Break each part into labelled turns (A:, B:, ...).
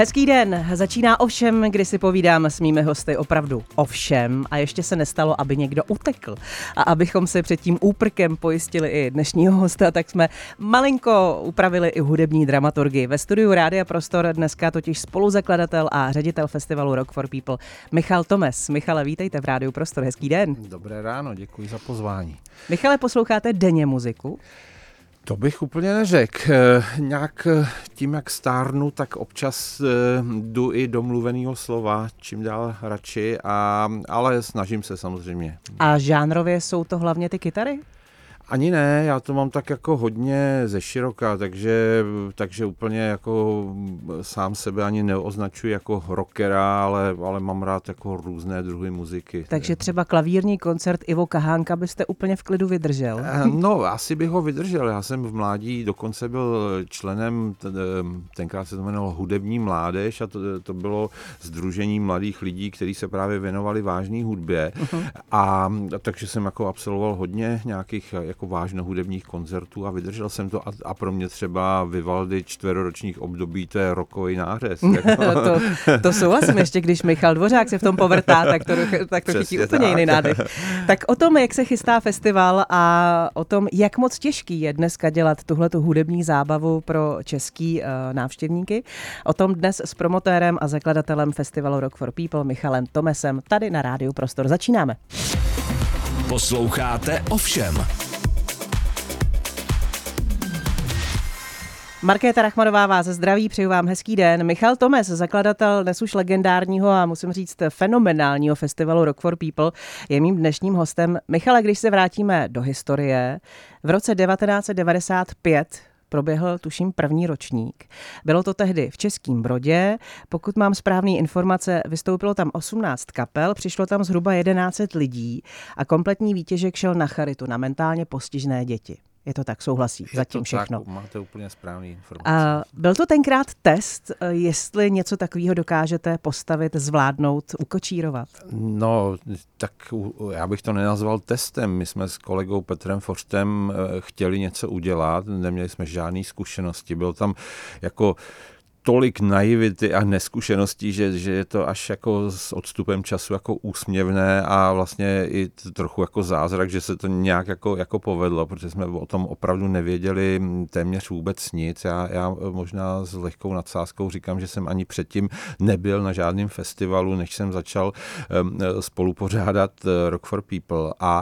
A: Hezký den, začíná ovšem, kdy si povídám s mými hosty opravdu ovšem a ještě se nestalo, aby někdo utekl. A abychom se před tím úprkem pojistili i dnešního hosta, tak jsme malinko upravili i hudební dramaturgii. Ve studiu Rádia Prostor dneska totiž spoluzakladatel a ředitel festivalu Rock for People Michal Tomes. Michale, vítejte v Rádiu Prostor, hezký den.
B: Dobré ráno, děkuji za pozvání.
A: Michale, posloucháte denně muziku?
B: To bych úplně neřekl. Eh, nějak eh, tím, jak stárnu, tak občas eh, jdu i do mluveného slova, čím dál radši, a, ale snažím se samozřejmě.
A: A žánrově jsou to hlavně ty kytary?
B: Ani ne, já to mám tak jako hodně ze široka, takže, takže úplně jako sám sebe ani neoznačuji jako rockera, ale, ale mám rád jako různé druhy muziky.
A: Takže třeba klavírní koncert Ivo Kahánka byste úplně v klidu vydržel?
B: Eh, no, asi bych ho vydržel. Já jsem v mládí dokonce byl členem, tenkrát se to jmenovalo Hudební mládež a to, to bylo Združení mladých lidí, kteří se právě věnovali vážné hudbě. Uh-huh. A takže jsem jako absolvoval hodně nějakých jako jako vážno hudebních koncertů a vydržel jsem to a, a pro mě třeba Vivaldi čtveroročních období, to je rokový nářez.
A: Jako. to, to souhlasím ještě, když Michal Dvořák se v tom povrtá, tak to, tak to chytí úplně tak. jiný nádech. Tak o tom, jak se chystá festival a o tom, jak moc těžký je dneska dělat tuhle hudební zábavu pro český uh, návštěvníky, o tom dnes s promotérem a zakladatelem festivalu Rock for People Michalem Tomesem tady na Rádiu Prostor. Začínáme.
C: Posloucháte ovšem.
A: Markéta Rachmanová vás zdraví, přeju vám hezký den. Michal Tomes, zakladatel dnes už legendárního a musím říct fenomenálního festivalu Rock for People, je mým dnešním hostem. Michale, když se vrátíme do historie, v roce 1995 proběhl, tuším, první ročník. Bylo to tehdy v Českém Brodě. Pokud mám správné informace, vystoupilo tam 18 kapel, přišlo tam zhruba 11 lidí a kompletní výtěžek šel na charitu, na mentálně postižné děti. Je to tak, souhlasí, je zatím to všechno.
B: Tak, máte úplně správný informace.
A: A byl to tenkrát test, eh, jestli něco takového dokážete postavit, zvládnout, ukočírovat?
B: No, tak já bych to nenazval testem. My jsme s kolegou Petrem Forstem eh, chtěli něco udělat, neměli jsme žádné zkušenosti. Byl tam jako tolik naivity a neskušeností, že, že je to až jako s odstupem času jako úsměvné a vlastně i trochu jako zázrak, že se to nějak jako, jako povedlo, protože jsme o tom opravdu nevěděli téměř vůbec nic. Já, já možná s lehkou nadsázkou říkám, že jsem ani předtím nebyl na žádném festivalu, než jsem začal um, spolupořádat eh, Rock for People a,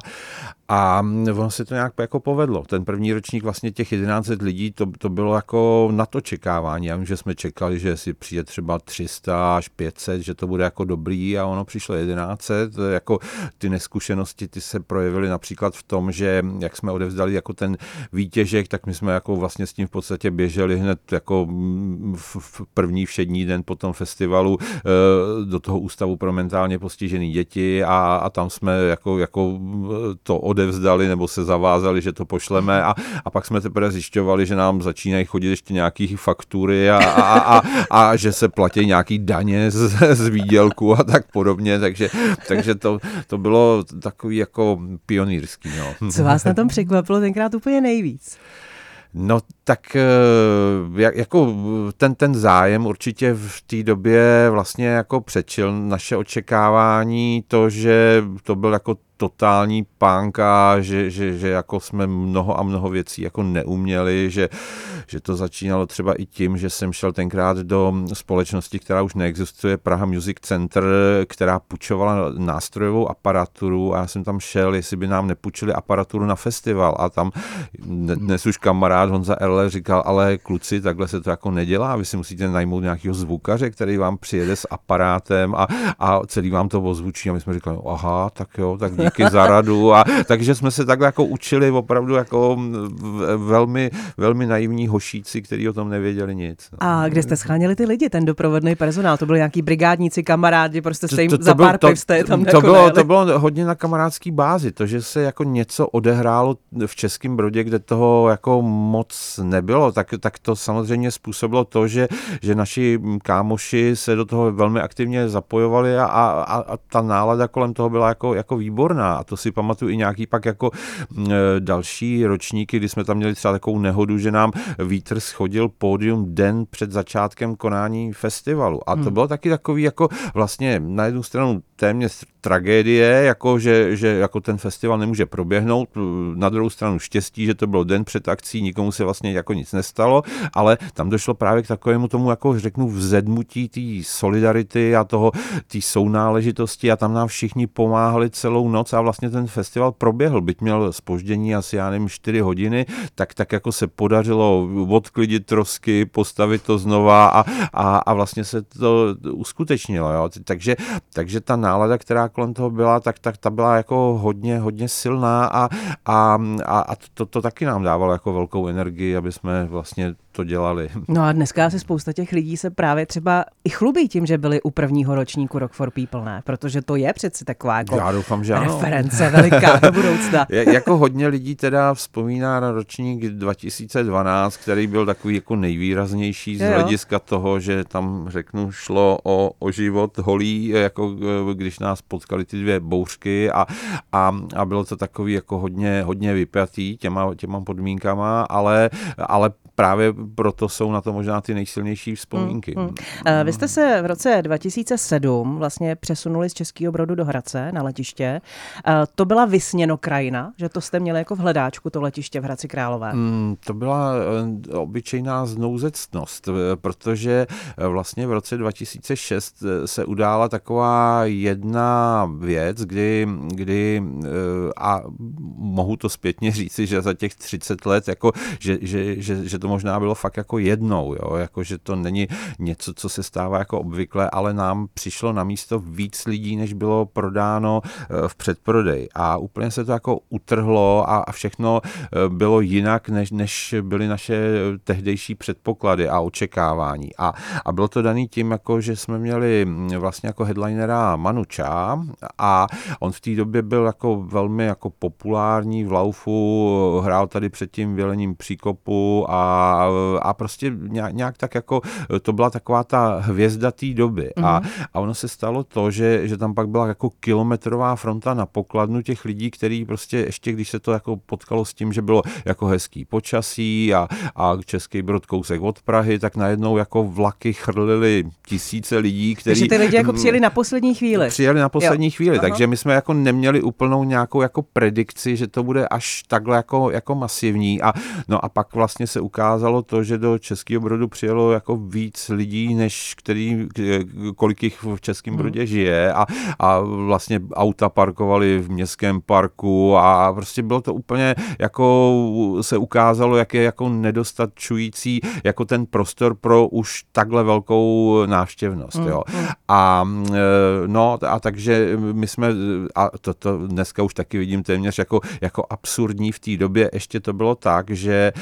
B: a ono se to nějak jako povedlo. Ten první ročník vlastně těch 11 lidí, to, to bylo jako na to čekávání. Já vím, že jsme čekali, že si přijde třeba 300 až 500, že to bude jako dobrý a ono přišlo 1100. Jako ty neskušenosti, ty se projevily například v tom, že jak jsme odevzdali jako ten výtěžek, tak my jsme jako vlastně s tím v podstatě běželi hned jako v, první všední den po tom festivalu eh, do toho ústavu pro mentálně postižený děti a, a tam jsme jako, jako to odevzdali nebo se zavázali, že to pošleme a, a pak jsme teprve zjišťovali, že nám začínají chodit ještě nějaký faktury a, a, a, a že se platí nějaký daně z, z výdělku a tak podobně, takže, takže to, to bylo takový jako pionýrský. No.
A: Co vás na tom překvapilo tenkrát úplně nejvíc?
B: No tak eh, jako ten, ten zájem určitě v té době vlastně jako přečil naše očekávání, to, že to byl jako totální punk a že, že, že jako jsme mnoho a mnoho věcí jako neuměli, že, že to začínalo třeba i tím, že jsem šel tenkrát do společnosti, která už neexistuje, Praha Music Center, která půjčovala nástrojovou aparaturu a já jsem tam šel, jestli by nám nepůjčili aparaturu na festival. A tam dnes už kamarád Honza Erle říkal, ale kluci, takhle se to jako nedělá, vy si musíte najmout nějakého zvukaře, který vám přijede s aparátem a, a celý vám to ozvučí. A my jsme říkali, aha, tak jo, tak díky za radu. A, takže jsme se takhle jako učili opravdu jako velmi, velmi naivní hošíci, kteří o tom nevěděli nic.
A: No. A kde jste scháněli ty lidi, ten doprovodný personál? To byli nějaký brigádníci, kamarádi, prostě jste jim to, to za byl, pár to, jste tam
B: to, jako bylo, to bylo hodně na kamarádský bázi, to, že se jako něco odehrálo v Českém Brodě, kde toho jako moc nebylo, tak, tak to samozřejmě způsobilo to, že, že naši kámoši se do toho velmi aktivně zapojovali a, a, a ta nálada kolem toho byla jako, jako výborná silná. A to si pamatuju i nějaký pak jako další ročníky, kdy jsme tam měli třeba takovou nehodu, že nám vítr schodil pódium den před začátkem konání festivalu. A to hmm. bylo taky takový jako vlastně na jednu stranu téměř tragédie, jako že, že jako ten festival nemůže proběhnout. Na druhou stranu štěstí, že to bylo den před akcí, nikomu se vlastně jako nic nestalo, ale tam došlo právě k takovému tomu, jako řeknu, vzedmutí té solidarity a toho, té sounáležitosti a tam nám všichni pomáhali celou noc a vlastně ten festival proběhl, byť měl spoždění asi, já nevím, 4 hodiny, tak, tak jako se podařilo odklidit trosky, postavit to znova a, a, a vlastně se to uskutečnilo. Jo. Takže, takže ta nálada, která kolem toho byla, tak, tak ta byla jako hodně, hodně silná a, a, a, a to, to taky nám dávalo jako velkou energii, aby jsme vlastně to dělali.
A: No a dneska asi spousta těch lidí se právě třeba i chlubí tím, že byli u prvního ročníku Rock for People, ne? Protože to je přeci taková jako
B: Já doufám, že
A: reference ano. veliká do budoucna.
B: Je, jako hodně lidí teda vzpomíná na ročník 2012, který byl takový jako nejvýraznější z hlediska toho, že tam řeknu šlo o, o život holý, jako když nás potkali ty dvě bouřky a, a, a bylo to takový jako hodně, hodně vypjatý těma, těma podmínkama, ale, ale právě proto jsou na to možná ty nejsilnější vzpomínky. Hmm, hmm.
A: Vy jste se v roce 2007 vlastně přesunuli z Českého Brodu do Hradce na letiště. To byla vysněno krajina, že to jste měli jako v hledáčku to letiště v Hradci Králové? Hmm,
B: to byla eh, obyčejná znouzectnost, eh, protože vlastně v roce 2006 se udála taková jedna věc, kdy, kdy a mohu to zpětně říci, že za těch 30 let, jako, že, že, že, že to možná bylo fakt jako jednou, jo? Jako, že to není něco, co se stává jako obvykle, ale nám přišlo na místo víc lidí, než bylo prodáno eh, v předprodej a úplně se to jako utrhlo a, všechno eh, bylo jinak, než, než byly naše tehdejší předpoklady a očekávání a, a bylo to daný tím, jako, že jsme měli mm, vlastně jako headlinera Manuča a on v té době byl jako velmi jako populární v Laufu, hrál tady před tím vělením příkopu a a, prostě nějak, nějak tak jako to byla taková ta hvězda té doby. Mm-hmm. A, mhm. a ono se stalo to, že, že tam pak byla jako kilometrová fronta na pokladnu těch lidí, který prostě ještě, když se to jako potkalo s tím, že bylo jako hezký počasí a, a Český Brod kousek od Prahy, tak najednou jako vlaky chrlili tisíce lidí, kteří...
A: Takže ty lidi jako přijeli na poslední chvíli.
B: Přijeli na poslední jo. chvíli, Aha. takže my jsme jako neměli úplnou nějakou jako predikci, že to bude až takhle jako, jako masivní a no a pak vlastně se ukázalo, ukázalo to, že do Českého Brodu přijelo jako víc lidí, než který, kolik jich v Českém hmm. Brodě žije a, a vlastně auta parkovali v městském parku a prostě bylo to úplně jako se ukázalo, jak je jako nedostačující jako ten prostor pro už takhle velkou návštěvnost. Hmm. Jo. Hmm. A no a takže my jsme, a to, to dneska už taky vidím téměř jako, jako absurdní v té době, ještě to bylo tak, že,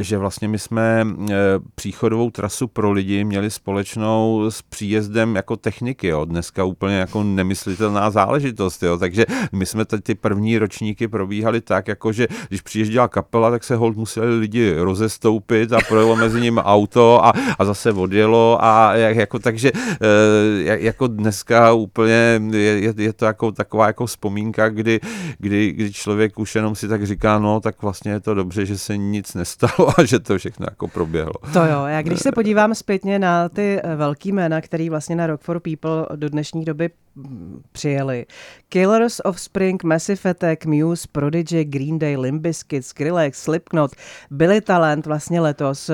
B: že vlastně vlastně my jsme e, příchodovou trasu pro lidi měli společnou s příjezdem jako techniky, jo. dneska úplně jako nemyslitelná záležitost, jo. takže my jsme ty první ročníky probíhali tak, jako že když přijížděla kapela, tak se hold museli lidi rozestoupit a projelo mezi nimi auto a, a zase odjelo a jako takže e, jako dneska úplně je, je to jako taková jako vzpomínka, kdy, kdy, kdy člověk už jenom si tak říká, no tak vlastně je to dobře, že se nic nestalo a že to všechno jako proběhlo.
A: To jo, já když se podívám zpětně na ty eh, velký jména, který vlastně na Rock for People do dnešní doby mm, přijeli. Killers of Spring, Massive Attack, Muse, Prodigy, Green Day, Limp Bizkit, Skrillex, Slipknot, byli talent vlastně letos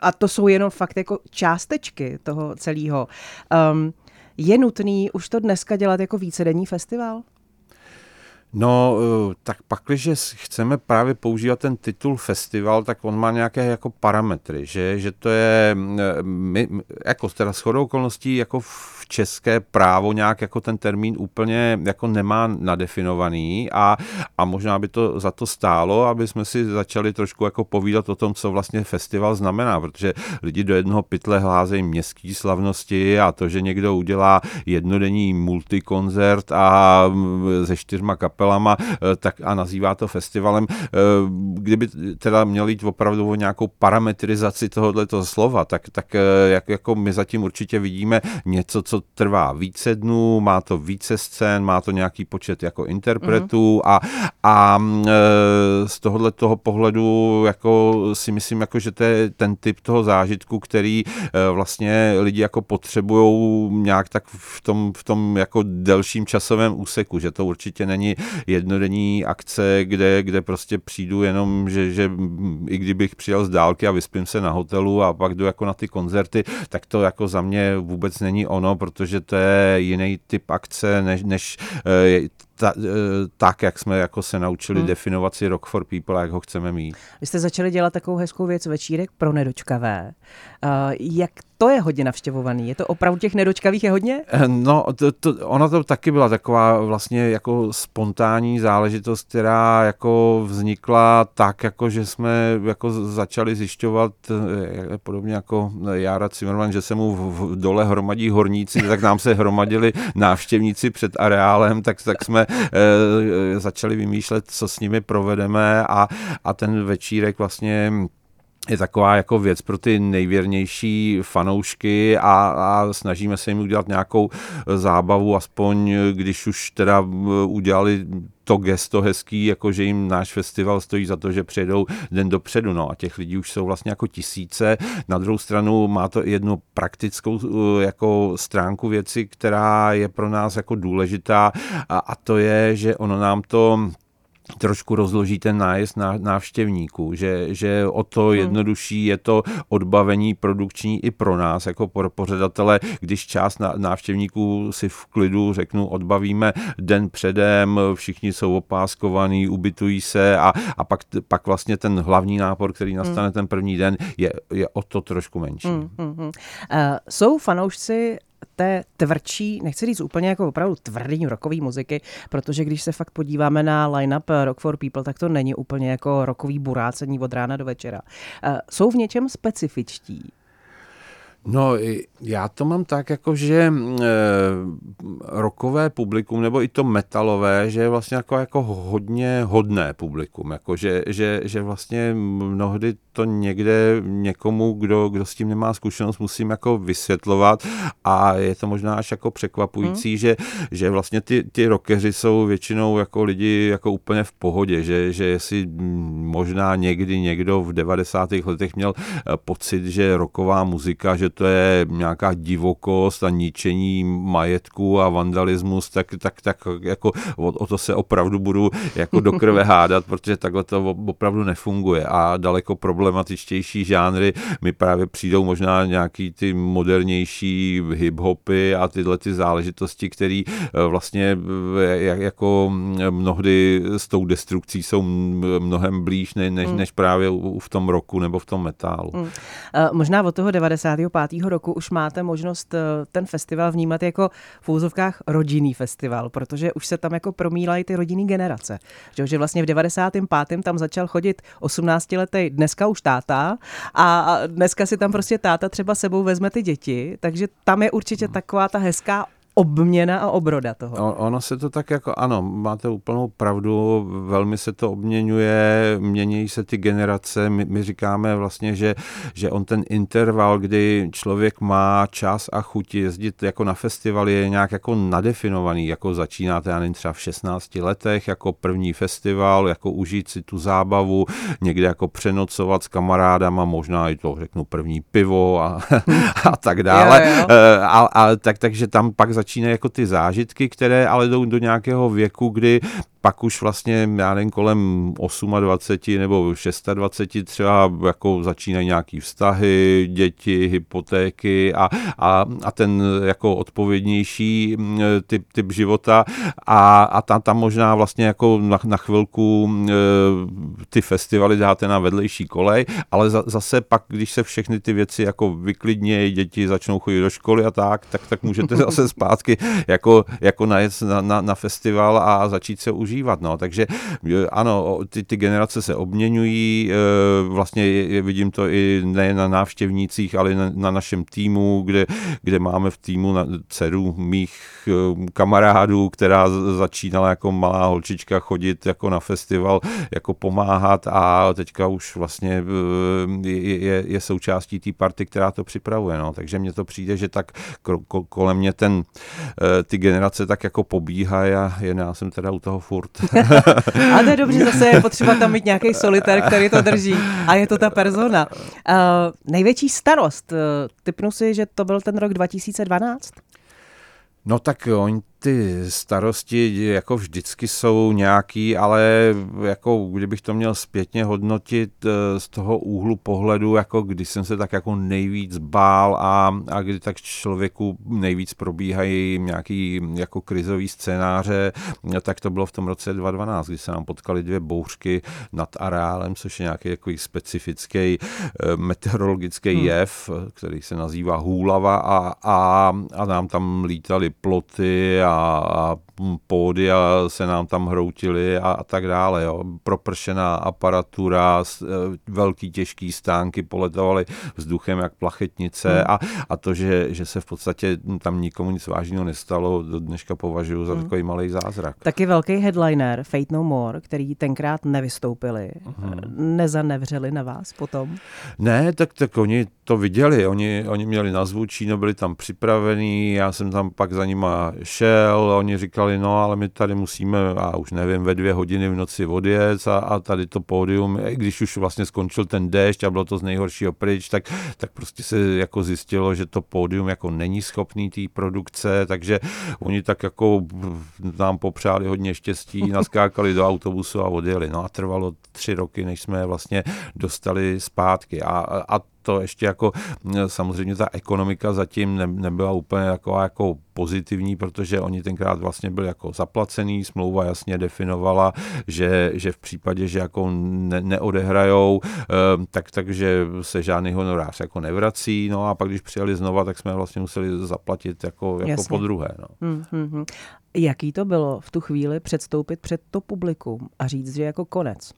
A: a to jsou jenom fakt jako částečky toho celého. Um, je nutný už to dneska dělat jako vícedenní festival?
B: No, eh, tak pak, když chceme právě používat ten titul festival, tak on má nějaké jako parametry, že, že to je, eh, my, jako teda shodou okolností, jako české právo nějak jako ten termín úplně jako nemá nadefinovaný a, a možná by to za to stálo, aby jsme si začali trošku jako povídat o tom, co vlastně festival znamená, protože lidi do jednoho pytle hlázejí městské slavnosti a to, že někdo udělá jednodenní multikoncert a se čtyřma kapelama eh, tak a nazývá to festivalem, eh, kdyby teda měl jít opravdu o nějakou parametrizaci tohoto slova, tak, tak eh, jak, jako my zatím určitě vidíme něco, co to trvá více dnů, má to více scén, má to nějaký počet jako interpretů mm. a, a e, z tohohle toho pohledu jako si myslím, jako, že to je ten typ toho zážitku, který e, vlastně lidi jako potřebují nějak tak v tom, v tom jako delším časovém úseku, že to určitě není jednodenní akce, kde, kde prostě přijdu jenom, že, že i kdybych přijel z dálky a vyspím se na hotelu a pak jdu jako na ty koncerty, tak to jako za mě vůbec není ono, protože to je jiný typ akce, než, než eh, ta, eh, tak, jak jsme jako se naučili hmm. definovat si Rock for People a jak ho chceme mít.
A: Vy jste začali dělat takovou hezkou věc večírek pro nedočkavé. Uh, jak to je hodně navštěvovaný? Je to opravdu těch nedočkavých je hodně?
B: Eh, no, to, to, ona to taky byla taková vlastně jako spontánní záležitost, která jako vznikla tak, jako že jsme jako začali zjišťovat, podobně jako Jára Cimmerman, že se mu v, v dole hromadí horníci, tak nám se hromadili návštěvníci před areálem, tak, tak jsme začali vymýšlet, co s nimi provedeme a, a ten večírek vlastně je taková jako věc pro ty nejvěrnější fanoušky a, a snažíme se jim udělat nějakou zábavu, aspoň když už teda udělali to gesto hezký, jako že jim náš festival stojí za to, že přijedou den dopředu. No a těch lidí už jsou vlastně jako tisíce. Na druhou stranu má to jednu praktickou jako stránku věci, která je pro nás jako důležitá a, a to je, že ono nám to trošku rozloží ten nájezd návštěvníků, že, že o to hmm. jednodušší je to odbavení produkční i pro nás, jako pro pořadatele, když část návštěvníků si v klidu řeknu, odbavíme den předem, všichni jsou opáskovaní, ubytují se a, a pak, pak vlastně ten hlavní nápor, který hmm. nastane ten první den, je, je o to trošku menší. Hmm, hmm, hmm. Uh,
A: jsou fanoušci té tvrdší, nechci říct úplně jako opravdu tvrdý rokový muziky, protože když se fakt podíváme na line-up Rock for People, tak to není úplně jako rokový burácení od rána do večera. Eh, jsou v něčem specifičtí?
B: No, já to mám tak, jako že e, rokové publikum, nebo i to metalové, že je vlastně jako, jako hodně hodné publikum, jako že, že, že vlastně mnohdy to někde někomu, kdo, kdo s tím nemá zkušenost, musím jako vysvětlovat a je to možná až jako překvapující, hmm. že, že vlastně ty, ty rockeři jsou většinou jako lidi jako úplně v pohodě, že, že jestli možná někdy někdo v 90. letech měl eh, pocit, že roková muzika, že to je nějaká divokost a ničení majetku a vandalismus, tak, tak, tak jako o, o to se opravdu budu jako do krve hádat, protože takhle to opravdu nefunguje a daleko problematičtější žánry mi právě přijdou možná nějaký ty modernější hip-hopy a tyhle ty záležitosti, které eh, vlastně eh, jako mnohdy s tou destrukcí jsou mnohem blíž než, mm. než právě v tom roku nebo v tom metálu. Mm.
A: Možná od toho 95 roku už máte možnost eh, ten festival vnímat jako v úzovkách rodinný festival, protože už se tam jako promílají ty rodinný generace. Že, že vlastně v 95. tam začal chodit 18-letý dneska už táta a dneska si tam prostě táta třeba sebou vezme ty děti, takže tam je určitě hmm. taková ta hezká obměna a obroda toho.
B: Ono se to tak jako, ano, máte úplnou pravdu, velmi se to obměňuje, mění se ty generace, my, my říkáme vlastně, že, že on ten interval, kdy člověk má čas a chuť jezdit jako na festival je nějak jako nadefinovaný, jako začínáte, já nevím, třeba v 16 letech, jako první festival, jako užít si tu zábavu, někde jako přenocovat s kamarádama, možná i to řeknu první pivo a, a tak dále. Jo, jo. Eh, a, a, tak, takže tam pak začíná začínají jako ty zážitky, které ale jdou do nějakého věku, kdy pak už vlastně, já nevím, kolem 28 nebo 26 třeba jako začínají nějaký vztahy, děti, hypotéky a, a, a ten jako odpovědnější mm, typ, typ života. A, a tam, tam možná vlastně jako na, na chvilku mm, ty festivaly dáte na vedlejší kolej, ale za, zase pak, když se všechny ty věci jako vyklidnějí, děti začnou chodit do školy a tak, tak, tak můžete zase zpátky jako, jako najet na, na, na festival a začít se užívat zažívat. No. Takže ano, ty, ty generace se obměňují, vlastně vidím to i ne na návštěvnících, ale na, na našem týmu, kde, kde máme v týmu na dceru mých kamarádů, která začínala jako malá holčička chodit jako na festival, jako pomáhat a teďka už vlastně je, je, je součástí té party, která to připravuje. No. Takže mně to přijde, že tak kolem mě ten, ty generace tak jako pobíhají a já jsem teda u toho furt.
A: a to je dobře, zase je potřeba tam mít nějaký solitér, který to drží a je to ta persona. Uh, největší starost, uh, typnu si, že to byl ten rok 2012?
B: No tak oni ty starosti jako vždycky jsou nějaký, ale jako kdybych to měl zpětně hodnotit eh, z toho úhlu pohledu, jako když jsem se tak jako nejvíc bál a, a kdy tak člověku nejvíc probíhají nějaký jako krizový scénáře, tak to bylo v tom roce 2012, kdy se nám potkali dvě bouřky nad areálem, což je nějaký takový specifický eh, meteorologický hmm. jev, který se nazývá hůlava a, a, a nám tam lítali ploty a, a pódia se nám tam hroutily a, a tak dále. Jo. Propršená aparatura, e, velký těžký stánky poletovaly vzduchem jak plachetnice hmm. a, a to, že, že se v podstatě tam nikomu nic vážného nestalo, do dneška považuji za hmm. takový malý zázrak.
A: Taky velký headliner Fate No More, který tenkrát nevystoupili, hmm. nezanevřeli na vás potom?
B: Ne, tak, tak oni to viděli, oni, oni měli na zvučíno, byli tam připravení, já jsem tam pak za nima šel, oni říkali, no ale my tady musíme, a už nevím, ve dvě hodiny v noci odjet a, a tady to pódium, když už vlastně skončil ten déšť a bylo to z nejhoršího pryč, tak, tak prostě se jako zjistilo, že to pódium jako není schopný té produkce, takže oni tak jako nám popřáli hodně štěstí, naskákali do autobusu a odjeli. No a trvalo tři roky, než jsme vlastně dostali zpátky. A, a to ještě jako samozřejmě ta ekonomika zatím ne, nebyla úplně taková jako pozitivní, protože oni tenkrát vlastně byli jako zaplacený, smlouva jasně definovala, že, že v případě, že jako ne, neodehrajou, ehm, tak, takže se žádný honorář jako nevrací, no a pak když přijeli znova, tak jsme vlastně museli zaplatit jako, jako po druhé. No. Hmm, hmm,
A: hmm. Jaký to bylo v tu chvíli předstoupit před to publikum a říct, že jako konec?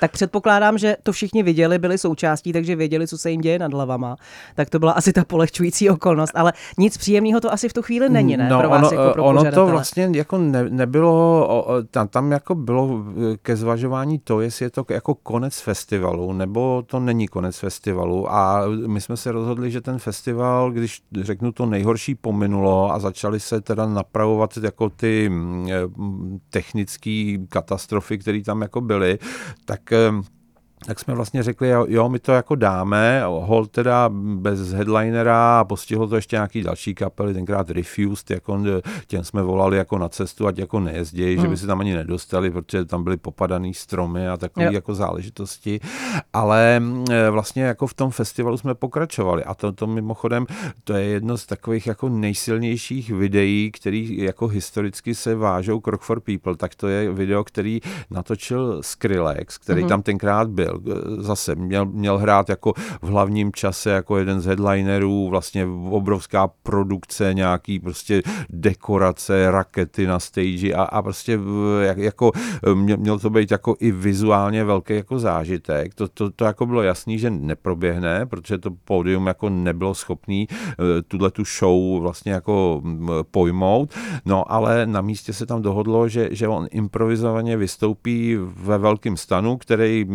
A: Tak předpokládám, že to všichni viděli, byli součástí, takže věděli, co se jim děje nad hlavama. Tak to byla asi ta polehčující okolnost, ale nic příjemného to asi v tu chvíli není, ne?
B: No,
A: pro vás
B: ono,
A: jako pro
B: ono to vlastně jako ne, nebylo, tam, tam jako bylo ke zvažování to, jestli je to jako konec festivalu, nebo to není konec festivalu a my jsme se rozhodli, že ten festival, když řeknu to nejhorší pominulo a začaly se teda napravovat jako ty mm, technické katastrofy, které tam jako byly, tak tak tak jsme vlastně řekli, jo, my to jako dáme, hol teda bez headlinera a postihlo to ještě nějaký další kapely, tenkrát Refused, jako těm jsme volali jako na cestu, ať jako nejezdějí, hmm. že by se tam ani nedostali, protože tam byly popadaný stromy a takové jako záležitosti, ale e, vlastně jako v tom festivalu jsme pokračovali a to, to mimochodem, to je jedno z takových jako nejsilnějších videí, který jako historicky se vážou Krok for People, tak to je video, který natočil Skrillex, který hmm. tam tenkrát byl zase měl, měl hrát jako v hlavním čase jako jeden z headlinerů, vlastně obrovská produkce, nějaký prostě dekorace, rakety na stage a, a prostě jak, jako měl to být jako i vizuálně velký jako zážitek. To, to, to jako bylo jasný, že neproběhne, protože to pódium jako nebylo schopný tuhle tu show vlastně jako pojmout, no ale na místě se tam dohodlo, že, že on improvizovaně vystoupí ve velkém stanu, který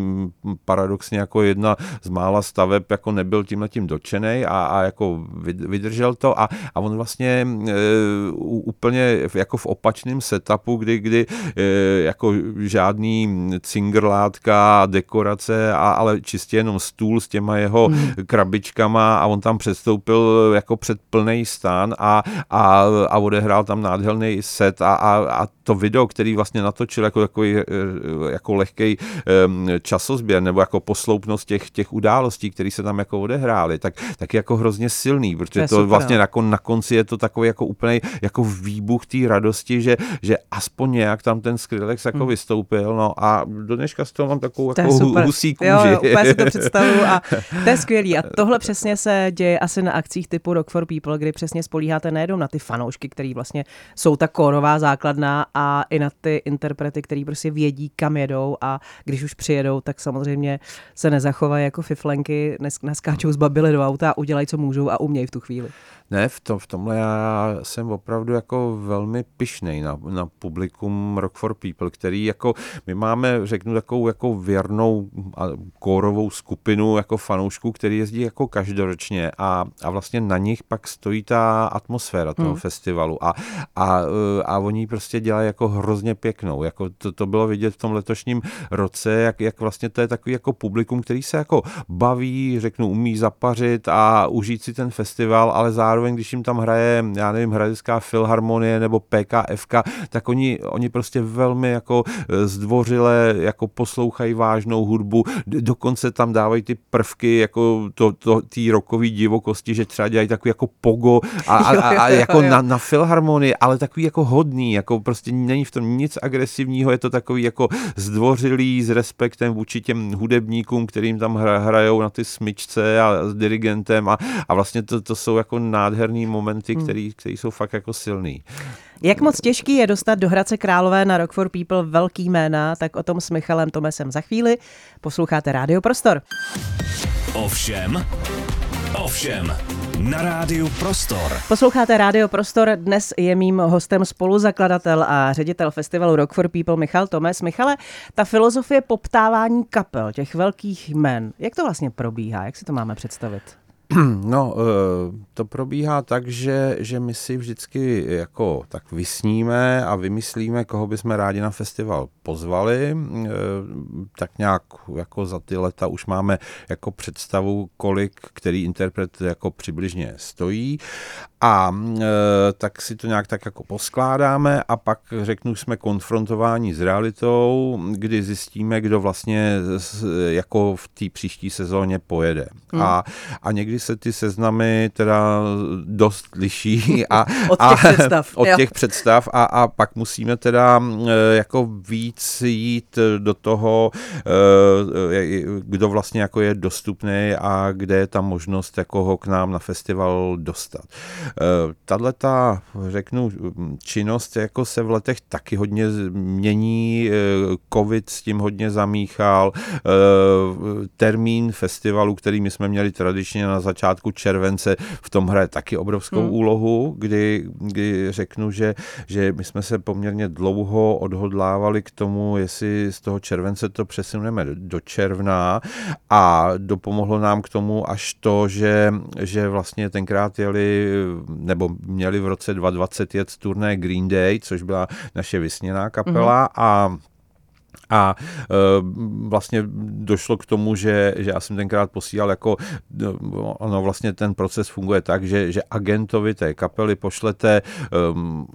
B: paradoxně jako jedna z mála staveb jako nebyl tímhle tím dočený a, a jako vydržel to a, a on vlastně e, úplně jako v opačném setupu, kdy, kdy e, jako žádný cingrlátka, dekorace, a, ale čistě jenom stůl s těma jeho hmm. krabičkama a on tam předstoupil jako před plný stan a, a, a odehrál tam nádherný set a, a, a to video, který vlastně natočil jako takový jako lehký časozběr, odběr nebo jako posloupnost těch, těch událostí, které se tam jako odehrály, tak, tak je jako hrozně silný, protože to, to vlastně no. na, na konci je to takový jako úplně jako výbuch té radosti, že, že aspoň nějak tam ten Skrillex jako hmm. vystoupil, no a do dneška z toho mám takovou to jako husí kůži. Jo,
A: jo, si to představu a to je skvělý. A tohle přesně se děje asi na akcích typu Rock for People, kdy přesně spolíháte nejenom na ty fanoušky, který vlastně jsou ta kórová základna a i na ty interprety, který prostě vědí, kam jedou a když už přijedou, tak samozřejmě se nezachovají jako fiflenky, neskáčou z babily do auta a udělají, co můžou a umějí v tu chvíli.
B: Ne, v, tom, v tomhle já jsem opravdu jako velmi pišnej na, na publikum Rock for People, který jako, my máme, řeknu, takovou jako věrnou a kórovou skupinu jako fanoušků, který jezdí jako každoročně a, a vlastně na nich pak stojí ta atmosféra toho hmm. festivalu a, a, a oni prostě dělají jako hrozně pěknou. Jako to, to bylo vidět v tom letošním roce, jak, jak vlastně to je takový jako publikum, který se jako baví, řeknu, umí zapařit a užít si ten festival, ale zároveň zároveň, když jim tam hraje, já nevím, Hradecká filharmonie nebo PKFK, tak oni, oni prostě velmi jako e, zdvořile jako poslouchají vážnou hudbu, dokonce tam dávají ty prvky jako to, to, tý rokový divokosti, že třeba dělají takový jako pogo a, a, a, a jako na, na filharmonii, ale takový jako hodný, jako prostě není v tom nic agresivního, je to takový jako zdvořilý s respektem vůči těm hudebníkům, kterým tam hrajou na ty smyčce a s dirigentem a, a vlastně to, to jsou jako nádherné nádherný momenty, hmm. který, který jsou fakt jako silný.
A: Jak moc těžký je dostat do Hradce Králové na Rock for People velký jména, tak o tom s Michalem Tomesem za chvíli. Posloucháte Rádio Prostor.
C: Ovšem, ovšem, na Rádiu Prostor.
A: Posloucháte Rádio Prostor. Dnes je mým hostem spoluzakladatel a ředitel festivalu Rock for People Michal Tomes. Michale, ta filozofie poptávání kapel, těch velkých jmen, jak to vlastně probíhá? Jak si to máme představit?
B: No, eh, to probíhá tak, že, že my si vždycky jako tak vysníme a vymyslíme, koho bychom rádi na festival pozvali. Eh, tak nějak jako za ty leta už máme jako představu, kolik který interpret jako přibližně stojí a e, tak si to nějak tak jako poskládáme a pak řeknu, jsme konfrontováni s realitou, kdy zjistíme, kdo vlastně jako v té příští sezóně pojede. Hmm. A, a někdy se ty seznamy teda dost liší a,
A: od těch a, představ,
B: od těch představ a, a pak musíme teda e, jako víc jít do toho, e, kdo vlastně jako je dostupný a kde je ta možnost jako ho k nám na festival dostat. Tahle ta, řeknu, činnost jako se v letech taky hodně mění, covid s tím hodně zamíchal, termín festivalu, který my jsme měli tradičně na začátku července, v tom hraje taky obrovskou hmm. úlohu, kdy, kdy řeknu, že, že my jsme se poměrně dlouho odhodlávali k tomu, jestli z toho července to přesuneme do června a dopomohlo nám k tomu až to, že, že vlastně tenkrát jeli nebo měli v roce 2020 jet turné Green Day, což byla naše vysněná kapela mm-hmm. a a e, vlastně došlo k tomu, že, že já jsem tenkrát posílal jako, ono vlastně ten proces funguje tak, že, že agentovi té kapely pošlete e,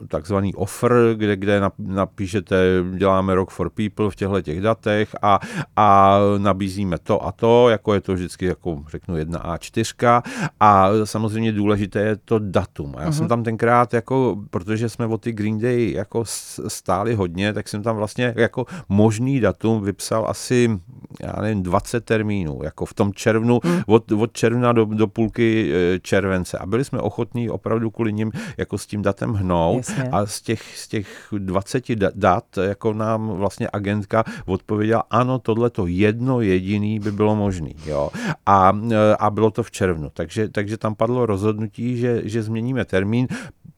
B: takzvaný offer, kde, kde napíšete, děláme Rock for People v těchto těch datech a, a nabízíme to a to, jako je to vždycky, jako řeknu, jedna A4 a samozřejmě důležité je to datum. A já uh-huh. jsem mhm. tam tenkrát, jako, protože jsme o ty Green Day jako stáli hodně, tak jsem tam vlastně jako možný možný datum vypsal asi, já nevím, 20 termínů, jako v tom červnu, hmm. od, od června do, do půlky e, července. A byli jsme ochotní opravdu kvůli ním jako s tím datem hnout. Jasně. A z těch, z těch 20 dat, jako nám vlastně agentka odpověděla, ano, tohle to jedno jediný by bylo možný. Jo. A, e, a bylo to v červnu. Takže, takže tam padlo rozhodnutí, že, že změníme termín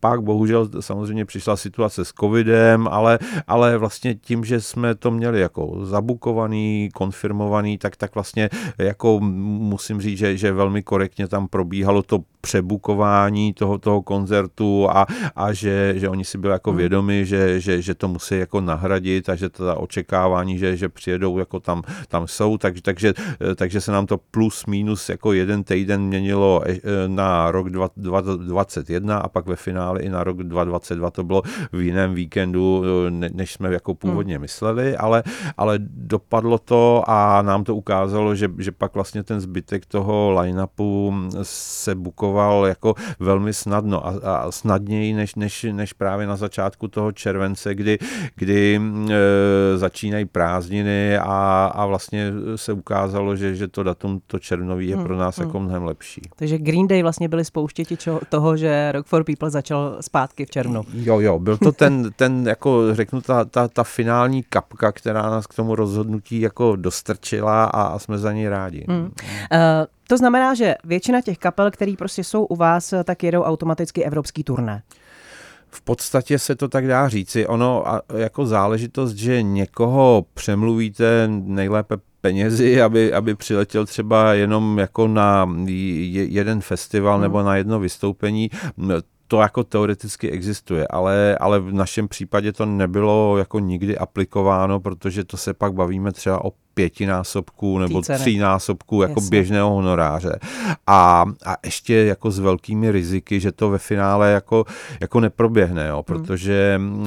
B: pak bohužel samozřejmě přišla situace s covidem, ale, ale vlastně tím, že jsme to měli jako zabukovaný, konfirmovaný, tak, tak vlastně jako musím říct, že, že velmi korektně tam probíhalo to přebukování toho, toho koncertu a, a že, že oni si byli jako hmm. vědomi, že, že, že to musí jako nahradit a že to očekávání, že, že přijedou jako tam, tam jsou, tak, takže, takže se nám to plus minus jako jeden týden měnilo e, na rok 2021 a pak ve finále i na rok 2022 to bylo v jiném víkendu, než jsme jako původně hmm. mysleli, ale, ale dopadlo to a nám to ukázalo, že, že pak vlastně ten zbytek toho line-upu se bukoval jako velmi snadno a, a snadněji než, než, než právě na začátku toho července, kdy, kdy e, začínají prázdniny a, a vlastně se ukázalo, že, že to datum, to červnový je hmm, pro nás hmm. jako mnohem lepší.
A: Takže Green Day vlastně byli spouštěti čo, toho, že Rock for People začal zpátky v červnu.
B: Jo, jo, byl to ten, ten jako řeknu, ta, ta, ta finální kapka, která nás k tomu rozhodnutí jako dostrčila a, a jsme za ní rádi. Hmm. Uh,
A: to znamená, že většina těch kapel, které prostě jsou u vás, tak jedou automaticky evropský turné.
B: V podstatě se to tak dá říci. Ono jako záležitost, že někoho přemluvíte nejlépe penězi, aby, aby přiletěl třeba jenom jako na jeden festival hmm. nebo na jedno vystoupení, to jako teoreticky existuje, ale, ale v našem případě to nebylo jako nikdy aplikováno, protože to se pak bavíme třeba o pětinásobků nebo třínásobků jako Jasně. běžného honoráře. A, a ještě jako s velkými riziky, že to ve finále jako, jako neproběhne, jo, hmm. protože hmm.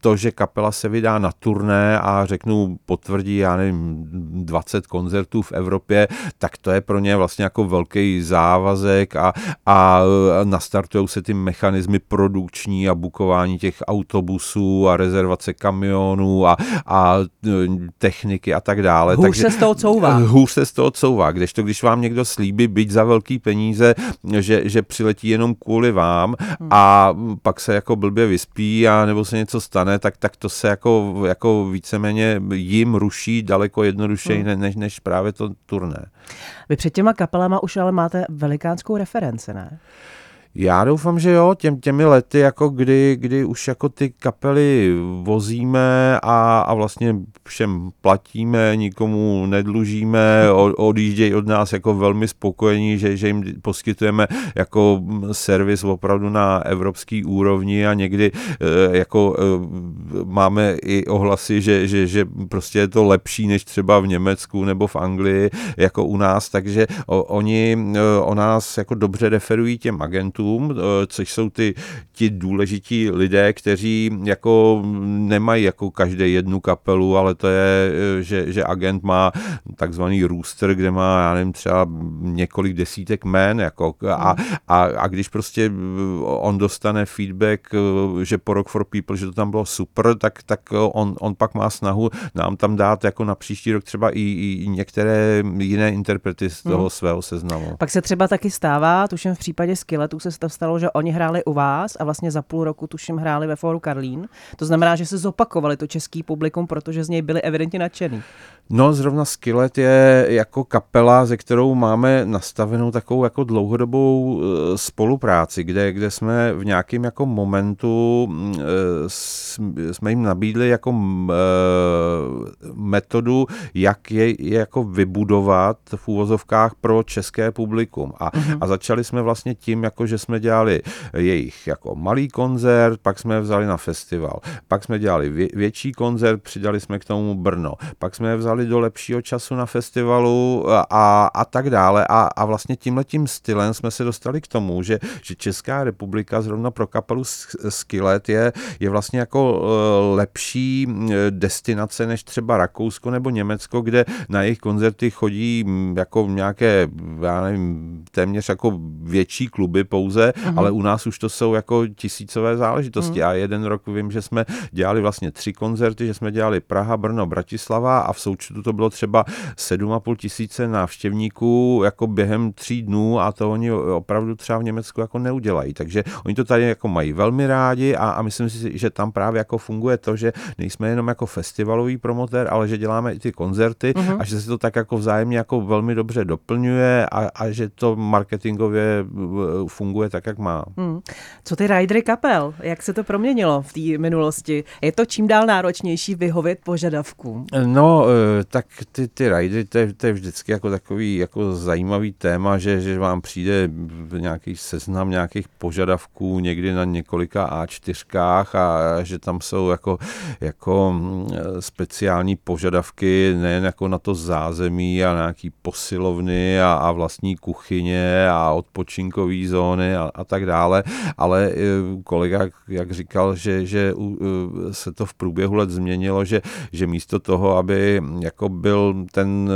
B: to, že kapela se vydá na turné a řeknu, potvrdí, já nevím, 20 koncertů v Evropě, tak to je pro ně vlastně jako velký závazek a, a nastartují se ty mechanismy produkční a bukování těch autobusů a rezervace kamionů a, a techniky a tak dále.
A: Hůř Takže, se z toho couvá.
B: Hůř se z toho couvá. Když to, když vám někdo slíbí byť za velký peníze, že, že přiletí jenom kvůli vám hmm. a pak se jako blbě vyspí a nebo se něco stane, tak, tak to se jako, jako víceméně jim ruší daleko jednodušeji hmm. než, než právě to turné.
A: Vy před těma kapelama už ale máte velikánskou referenci, ne?
B: Já doufám, že jo, těm, těmi lety, jako kdy, kdy už jako ty kapely vozíme a, a vlastně všem platíme, nikomu nedlužíme, odjíždějí od nás jako velmi spokojení, že, že jim poskytujeme jako servis opravdu na evropský úrovni a někdy e, jako e, máme i ohlasy, že, že, že prostě je to lepší než třeba v Německu nebo v Anglii jako u nás, takže oni e, o nás jako dobře referují těm agentům, agentům, eh, což jsou ty ti důležití lidé, kteří jako nemají jako každý jednu kapelu, ale to je, eh, že, že agent má takzvaný rooster, kde má, já nevím, třeba několik desítek jmén, jako a, a, a když prostě eh, on dostane feedback, že po Rock for People, že to tam bylo super, tak, tak on, on pak má snahu nám tam dát jako na příští rok třeba i, i některé jiné interprety z toho hmm. svého seznamu.
A: Pak se třeba taky stává, tuším v případě Skilletů se to stalo, že oni hráli u vás a vlastně za půl roku tuším hráli ve Fóru Karlín. To znamená, že se zopakovali to český publikum, protože z něj byli evidentně nadšený.
B: No, zrovna Skillet je jako kapela, ze kterou máme nastavenou takovou jako dlouhodobou e, spolupráci, kde, kde jsme v nějakém jako momentu e, jsme jim nabídli jako e, metodu, jak je, je jako vybudovat v úvozovkách pro české publikum. A, uh-huh. a začali jsme vlastně tím, jako že jsme dělali jejich jako malý koncert, pak jsme je vzali na festival, pak jsme dělali vě, větší koncert, přidali jsme k tomu Brno, pak jsme je vzali dostali do lepšího času na festivalu a, a tak dále. A, a vlastně tímhletím stylem jsme se dostali k tomu, že, že Česká republika zrovna pro kapelu Skillet je, je vlastně jako e, lepší destinace než třeba Rakousko nebo Německo, kde na jejich koncerty chodí jako nějaké, já nevím, téměř jako větší kluby pouze, uh-huh. ale u nás už to jsou jako tisícové záležitosti. Uh-huh. A jeden rok vím, že jsme dělali vlastně tři koncerty, že jsme dělali Praha, Brno, Bratislava a v současnosti počtu to bylo třeba 7,5 tisíce návštěvníků jako během tří dnů a to oni opravdu třeba v Německu jako neudělají. Takže oni to tady jako mají velmi rádi a, a myslím si, že tam právě jako funguje to, že nejsme jenom jako festivalový promotér, ale že děláme i ty koncerty uh-huh. a že se to tak jako vzájemně jako velmi dobře doplňuje a, a že to marketingově funguje tak, jak má. Hmm.
A: Co ty ridery kapel? Jak se to proměnilo v té minulosti? Je to čím dál náročnější vyhovět požadavkům?
B: No, tak ty, ty rajdy, to je, to je vždycky jako takový jako zajímavý téma, že, že vám přijde nějaký seznam nějakých požadavků někdy na několika A4 a že tam jsou jako, jako mm, speciální požadavky nejen jako na to zázemí a nějaký posilovny a, a vlastní kuchyně a odpočinkové zóny a, a tak dále, ale e, kolega, jak říkal, že, že e, se to v průběhu let změnilo, že, že místo toho, aby jako byl ten,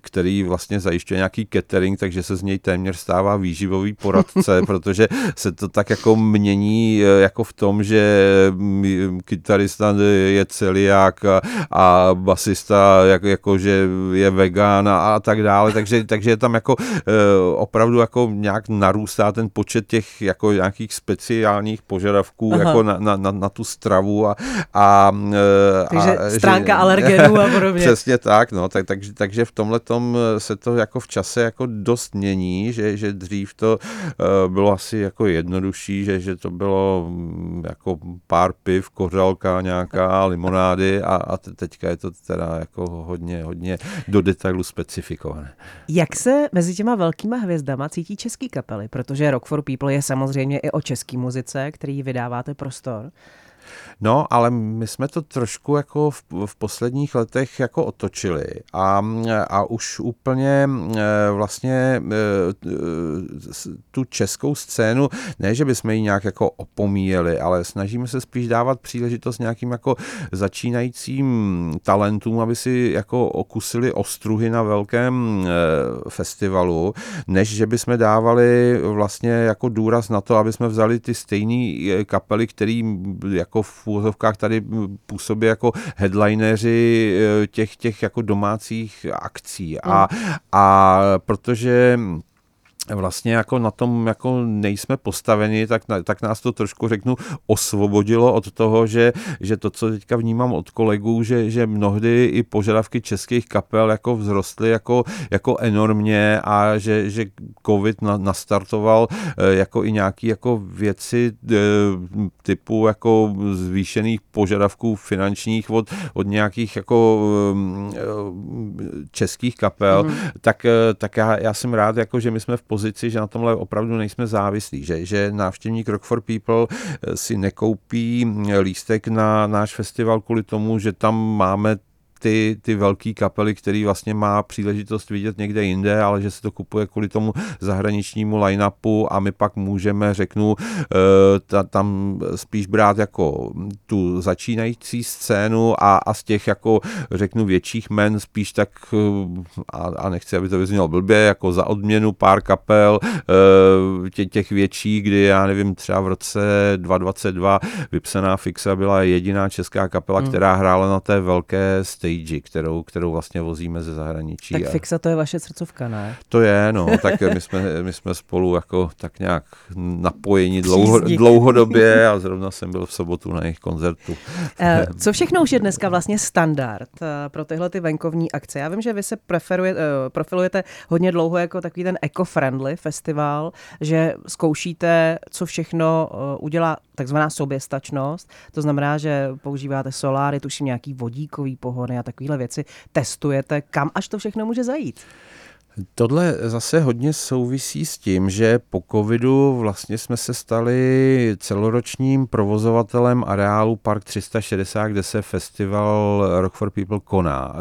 B: který vlastně zajišťuje nějaký catering, takže se z něj téměř stává výživový poradce, protože se to tak jako mění e, jako v tom, že kytarista je celiák a, a basista jako, jako že je vegán a, a tak dále, takže, takže je tam jako opravdu jako nějak narůstá ten počet těch jako nějakých speciálních požadavků Aha. jako na, na, na, na tu stravu a, a
A: takže a, stránka že, alergenů a podobně.
B: Přesně tak, no, tak, tak, takže v tomhle se to jako v čase jako dost mění, že, že dřív to uh, bylo asi jako jednodušší, že, že to bylo um, jako pár piv, kořalka nějaká, limonády a, a teďka je to teda jako hodně, hodně do detailu specifikované.
A: Jak se mezi těma velkýma hvězdama cítí český kapely? Protože Rock for People je samozřejmě i o český muzice, který vydáváte prostor.
B: No, ale my jsme to trošku jako v, v posledních letech jako otočili a, a už úplně e, vlastně e, tu českou scénu, ne, že bychom ji nějak jako opomíjeli, ale snažíme se spíš dávat příležitost nějakým jako začínajícím talentům, aby si jako okusili ostruhy na velkém e, festivalu, než že bychom dávali vlastně jako důraz na to, aby jsme vzali ty stejné kapely, který jako v úvozovkách tady působí jako headlineři eh, těch, těch jako domácích akcí. A, mm. a protože vlastně jako na tom jako nejsme postaveni, tak, tak nás to trošku řeknu osvobodilo od toho, že, že to, co teďka vnímám od kolegů, že, že mnohdy i požadavky českých kapel jako vzrostly jako, jako enormně a že, že covid na, nastartoval eh, jako i nějaký jako věci eh, typu jako zvýšených požadavků finančních od, od nějakých jako eh, českých kapel, mm. tak, tak já, já jsem rád, jako, že my jsme v pozici, že na tomhle opravdu nejsme závislí, že, že návštěvník Rock for People eh, si nekoupí lístek na náš festival kvůli tomu, že tam máme ty, ty velké kapely, který vlastně má příležitost vidět někde jinde, ale že se to kupuje kvůli tomu zahraničnímu line-upu a my pak můžeme, řeknu, eh, ta, tam spíš brát jako tu začínající scénu a, a z těch jako, řeknu, větších men spíš tak, eh, a, a nechci, aby to vyznělo blbě, jako za odměnu pár kapel eh, tě, těch větších, kdy já nevím, třeba v roce 2022 vypsaná Fixa byla jediná česká kapela, hmm. která hrála na té velké stage stage, kterou, kterou vlastně vozíme ze zahraničí.
A: Tak Fixa to je vaše srdcovka, ne?
B: To je, no, tak my jsme, my jsme spolu jako tak nějak napojeni dlouho, dlouhodobě a zrovna jsem byl v sobotu na jejich koncertu.
A: Eh, co všechno už je dneska vlastně standard eh, pro tyhle ty venkovní akce? Já vím, že vy se preferuje, eh, profilujete hodně dlouho jako takový ten eco-friendly festival, že zkoušíte, co všechno udělá takzvaná soběstačnost. To znamená, že používáte soláry, tuším nějaký vodíkový pohony a takovéhle věci. Testujete, kam až to všechno může zajít?
B: Tohle zase hodně souvisí s tím, že po covidu vlastně jsme se stali celoročním provozovatelem areálu Park 360, kde se festival Rock for People koná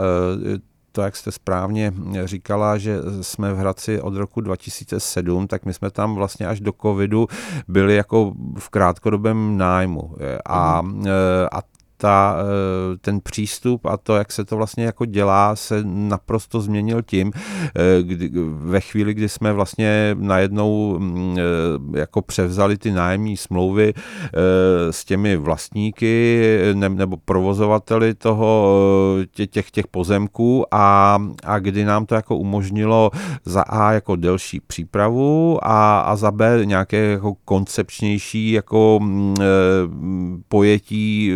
B: to, jak jste správně říkala, že jsme v Hradci od roku 2007, tak my jsme tam vlastně až do covidu byli jako v krátkodobém nájmu. A, mhm. a ta, eh, ten přístup a to, jak se to vlastně jako dělá, se naprosto změnil tím, eh, kdy, ve chvíli, kdy jsme vlastně najednou mm, eh, jako převzali ty nájemní smlouvy s těmi vlastníky ne, nebo provozovateli toho, těch, těch pozemků a, a kdy nám to jako umožnilo za A jako delší přípravu a, a za B nějaké jako koncepčnější jako mm, pojetí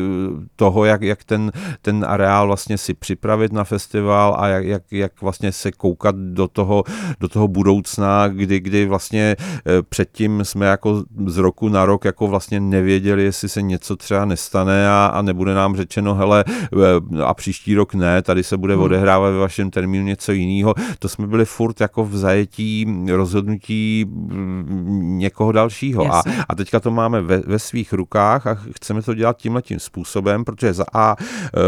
B: toho, jak, jak ten, ten areál vlastně si připravit na festival a jak, jak, jak vlastně se koukat do toho, do toho budoucna, kdy, kdy vlastně eh, předtím jsme jako z roku na rok jako vlastně nevěděli, jestli se něco třeba nestane a, a nebude nám řečeno, hele, eh, a příští rok ne, tady se bude hmm. odehrávat ve vašem termínu něco jiného. To jsme byli furt jako v zajetí rozhodnutí mm, někoho dalšího. A, a teďka to máme ve, ve svých rukách a chceme to dělat tímhle tím způsobem, protože za A eh,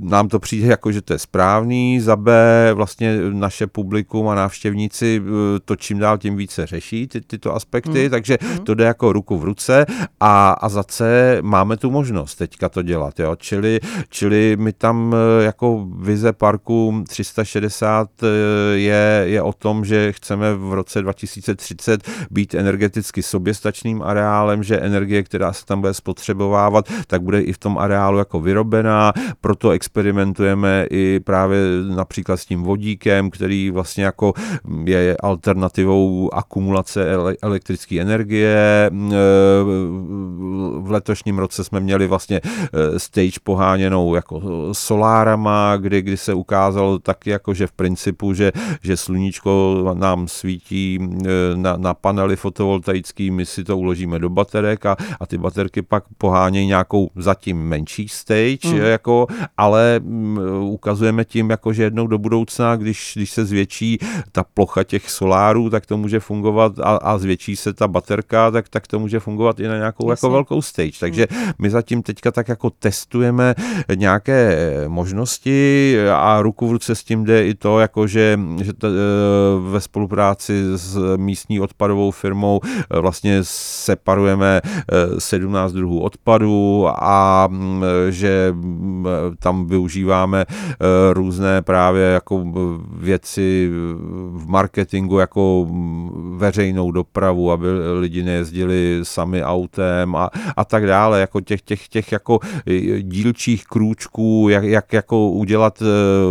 B: nám to přijde jako, že to je správný, za B vlastně naše publikum a návštěvníci eh, to čím dál tím více řeší, ty, tyto aspekty, mm. takže mm. to jde jako ruku v ruce a, a za C máme tu možnost teďka to dělat, jo? Čili, čili my tam eh, jako vize parku 360 eh, je, je o tom, že chceme v roce 2030 být energeticky soběstačným areálem, že energie, která se tam bude spotřebovávat, tak bude i v tom areálu jako vyrobená, proto experimentujeme i právě například s tím vodíkem, který vlastně jako je alternativou akumulace elektrické energie. E, v letošním roce jsme měli vlastně e, stage poháněnou jako solárama, kdy, kdy se ukázalo tak jako, že v principu, že, že sluníčko nám svítí e, na, na panely fotovoltaický, my si to uložíme do baterek a, a ty baterky pak pohánějí nějakou zatím menší stage, mm. jako, ale ale mm, ukazujeme tím, jako že jednou do budoucna, když, když se zvětší ta plocha těch solárů, tak to může fungovat a, a zvětší se ta baterka, tak, tak to může fungovat i na nějakou jako velkou stage. Takže hmm. my zatím teďka tak jako testujeme nějaké možnosti a ruku v ruce s tím jde i to, jako že, že t, e, ve spolupráci s místní odpadovou firmou e, vlastně separujeme 17 e, druhů odpadu a mm, že mm, tam využíváme eh, různé právě jako věci v marketingu, jako veřejnou dopravu, aby lidi nejezdili sami autem a, a tak dále, jako těch, těch, těch jako eh, dílčích krůčků, jak, jak jako udělat eh,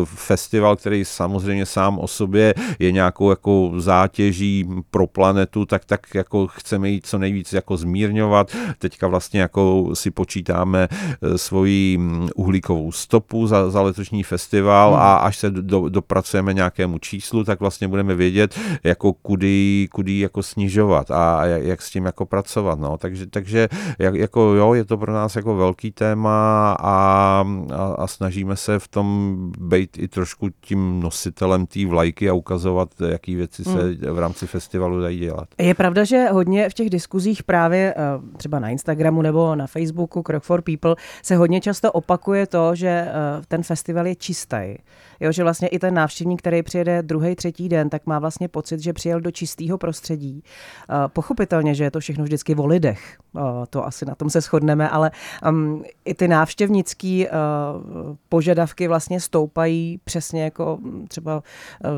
B: festival, který samozřejmě sám o sobě je nějakou jako zátěží pro planetu, tak, tak jako chceme jít co nejvíc jako zmírňovat. Teďka vlastně jako si počítáme svoji mm, uhlíkovou stopu, stopu za, za letošní festival hmm. a až se do, dopracujeme nějakému číslu, tak vlastně budeme vědět, jako kudy, kudy jako snižovat a, a jak, jak s tím jako pracovat. No. Takže, takže jak, jako jo, je to pro nás jako velký téma a, a, a snažíme se v tom být i trošku tím nositelem té vlajky a ukazovat, jaký věci se hmm. v rámci festivalu dají dělat.
A: Je pravda, že hodně v těch diskuzích právě eh, třeba na Instagramu nebo na Facebooku Krok for People se hodně často opakuje to, že ten festival je čistý. Jo, že vlastně i ten návštěvník, který přijede druhý, třetí den, tak má vlastně pocit, že přijel do čistého prostředí. Eh, pochopitelně, že je to všechno vždycky o lidech. Eh, to asi na tom se shodneme, ale um, i ty návštěvnické uh, požadavky vlastně stoupají přesně jako hm, třeba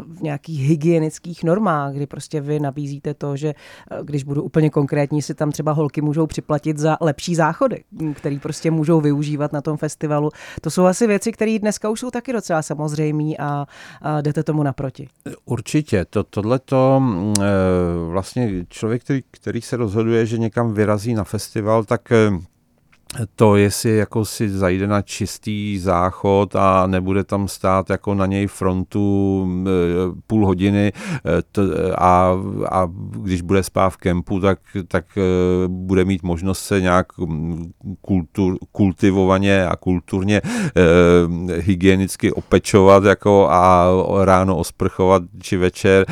A: v nějakých hygienických normách, kdy prostě vy nabízíte to, že když budu úplně konkrétní, si tam třeba holky můžou připlatit za lepší záchody, hm, který prostě můžou využívat na tom festivalu. To jsou asi věci, které dneska už jsou taky docela samozřejmé a, a jdete tomu naproti.
B: Určitě. To, tohleto e, vlastně člověk, který, který se rozhoduje, že někam vyrazí na festival, tak e, to, jestli jako si zajde na čistý záchod a nebude tam stát jako na něj frontu e, půl hodiny e, a, a když bude spát v kempu, tak, tak e, bude mít možnost se nějak kultur, kultivovaně a kulturně hygienicky opečovat jako a ráno osprchovat či večer.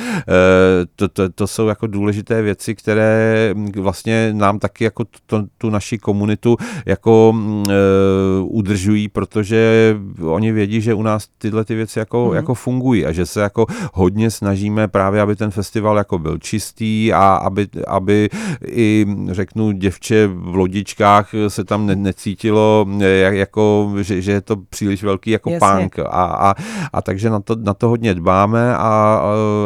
B: To, to, to jsou jako důležité věci, které vlastně nám taky jako to, tu naši komunitu jako uh, udržují, protože oni vědí, že u nás tyhle ty věci jako, mm. jako fungují a že se jako hodně snažíme právě, aby ten festival jako byl čistý a aby, aby i řeknu děvče v lodičkách se tam ne, necítilo jako, že, že je to příliš velký jako Jasně. punk a, a, a takže na to, na to hodně dbáme a,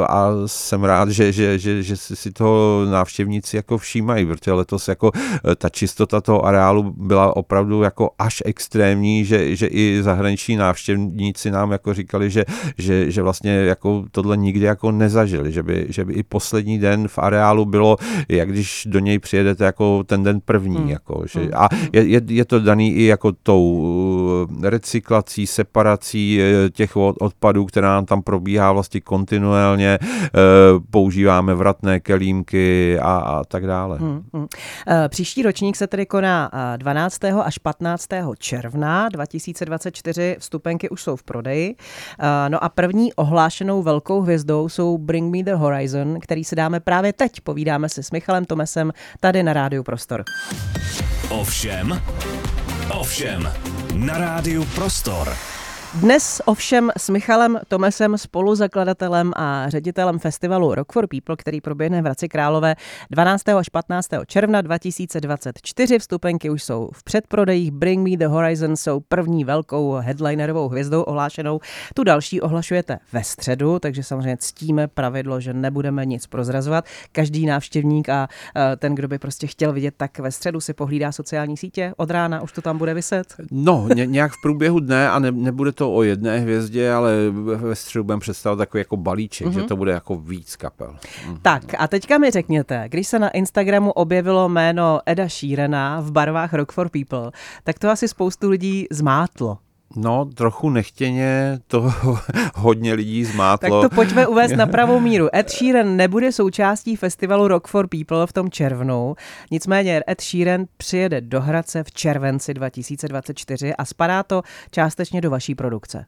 B: a jsem rád, že, že, že, že si toho návštěvníci jako všímají, protože letos jako ta čistota toho areálu byla opravdu jako až extrémní, že, že i zahraniční návštěvníci nám jako říkali, že, že, že vlastně jako tohle nikdy jako nezažili, že by, že by i poslední den v areálu bylo, jak když do něj přijedete jako ten den první. Hmm. Jako, že, hmm. a je, je, je to daný i jako tou eh, recyklací, separací eh, těch odpadů, která nám tam probíhá vlastně kontinuálně, používáme vratné kelímky a, a tak dále. Hmm, hmm.
A: Příští ročník se tedy koná 12. až 15. června 2024. Vstupenky už jsou v prodeji. No a první ohlášenou velkou hvězdou jsou Bring Me the Horizon, který si dáme právě teď. Povídáme si s Michalem Tomesem tady na Rádiu Prostor.
C: Ovšem, ovšem, na Rádiu Prostor.
A: Dnes ovšem s Michalem Tomesem, spoluzakladatelem a ředitelem festivalu Rock for People, který proběhne v Hradci Králové 12. až 15. června 2024. Vstupenky už jsou v předprodejích. Bring Me the Horizon jsou první velkou headlinerovou hvězdou ohlášenou. Tu další ohlašujete ve středu, takže samozřejmě ctíme pravidlo, že nebudeme nic prozrazovat. Každý návštěvník a ten, kdo by prostě chtěl vidět, tak ve středu si pohlídá sociální sítě. Od rána už to tam bude vyset.
B: No, nějak v průběhu dne a ne, nebude to o jedné hvězdě, ale ve středu budeme představit takový jako balíček, mm-hmm. že mhm. to bude jako víc kapel.
A: Mm-hmm. Tak a teďka mi řekněte, když se na Instagramu objevilo jméno Eda Sheerana v barvách Rock for People, tak to asi spoustu lidí zmátlo.
B: No, trochu nechtěně to hodně lidí zmátlo.
A: Tak to pojďme uvést na pravou míru. Ed Sheeran nebude součástí festivalu Rock for People v tom červnu. Nicméně Ed Sheeran přijede do Hradce v červenci 2024 a spadá to částečně do vaší produkce.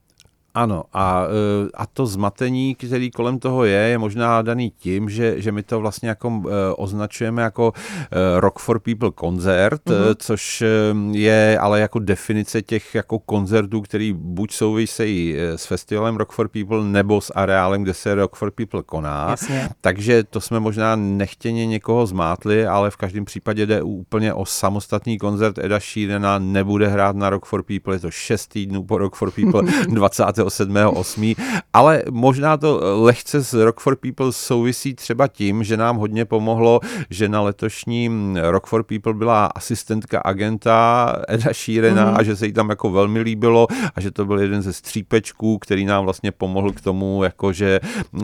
B: Ano, a, e, a to zmatení, který kolem toho je, je možná daný tím, že, že my to vlastně jako e, označujeme jako e, Rock for People koncert, mm-hmm. což je ale jako definice těch jako koncertů, který buď souvisejí s festivalem Rock for People nebo s areálem, kde se Rock for People koná.
A: Jasně.
B: Takže to jsme možná nechtěně někoho zmátli, ale v každém případě jde úplně o samostatný koncert Eda Sheerana, nebude hrát na Rock for People, je to šest týdnů po Rock for People 20. 27.8. Ale možná to lehce s Rock for People souvisí třeba tím, že nám hodně pomohlo, že na letošním Rock for People byla asistentka agenta Eda Sheerana mm. a že se jí tam jako velmi líbilo a že to byl jeden ze střípečků, který nám vlastně pomohl k tomu, jako že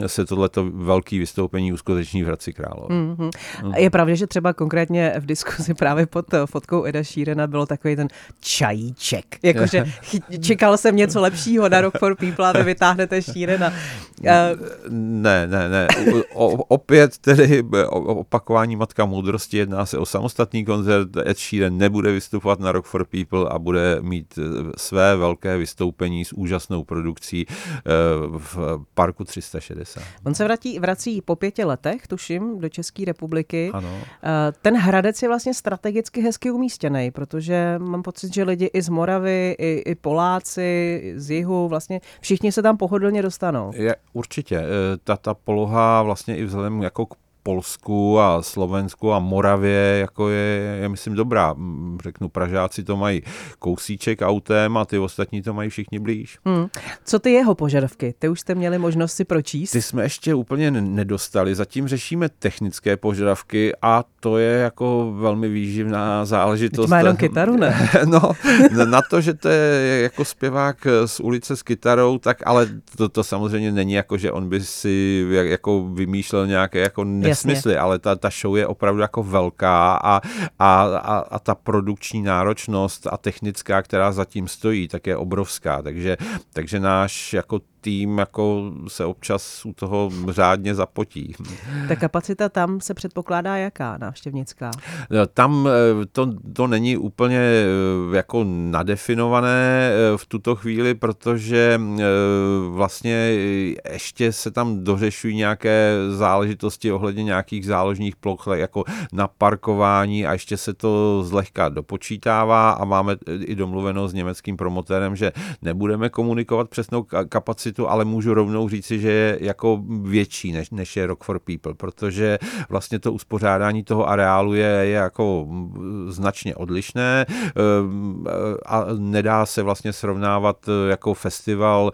B: se tohleto velký vystoupení uskuteční v Hradci Králové.
A: Mm-hmm. Mm. Je pravda, že třeba konkrétně v diskuzi právě pod fotkou Eda Sheerana bylo takový ten čajíček. Jakože čekal jsem něco lepšího na Rock for people a vy vytáhnete šírena.
B: Ne, ne, ne. O, opět tedy opakování Matka moudrosti, jedná se o samostatný koncert. Ed Sheeran nebude vystupovat na Rock for People a bude mít eh, své velké vystoupení s úžasnou produkcí eh, v Parku 360.
A: On se vrací, vrací po pěti letech, tuším, do České republiky.
B: Ano.
A: Eh, ten Hradec je vlastně strategicky hezky umístěný, protože mám pocit, že lidi i z Moravy, i, i Poláci z jihu vlastně všichni se tam pohodlně dostanou.
B: Je, určitě. E, ta, ta poloha vlastně i vzhledem jako k Polsku a Slovensku a Moravě jako je, je, myslím, dobrá. Řeknu, Pražáci to mají kousíček autem a ty ostatní to mají všichni blíž. Hmm.
A: Co ty jeho požadavky? Ty už jste měli možnost si pročíst?
B: Ty jsme ještě úplně nedostali. Zatím řešíme technické požadavky a to je jako velmi výživná záležitost. Teď
A: má jenom kytaru, ne?
B: no, na to, že to je jako zpěvák z ulice s kytarou, tak ale to, to samozřejmě není jako, že on by si jako vymýšlel nějaké jako nesmysly, ale ta, ta show je opravdu jako velká a, a, a, a ta produkční náročnost a technická, která zatím stojí, tak je obrovská. Takže, takže náš jako tým jako se občas u toho řádně zapotí.
A: Ta kapacita tam se předpokládá jaká návštěvnická?
B: No, tam eh, to, to není úplně eh, jako nadefinované eh, v tuto chvíli, protože vlastně ještě se tam dořešují nějaké záležitosti ohledně nějakých záložních ploch, jako na parkování a ještě se to zlehka dopočítává a máme i domluveno s německým promotérem, že nebudeme komunikovat přesnou kapacitu kapacitu, ale můžu rovnou říci, že je jako větší, než, než je Rock for People, protože vlastně to uspořádání toho areálu je, je jako značně odlišné a nedá se vlastně srovnávat jako festival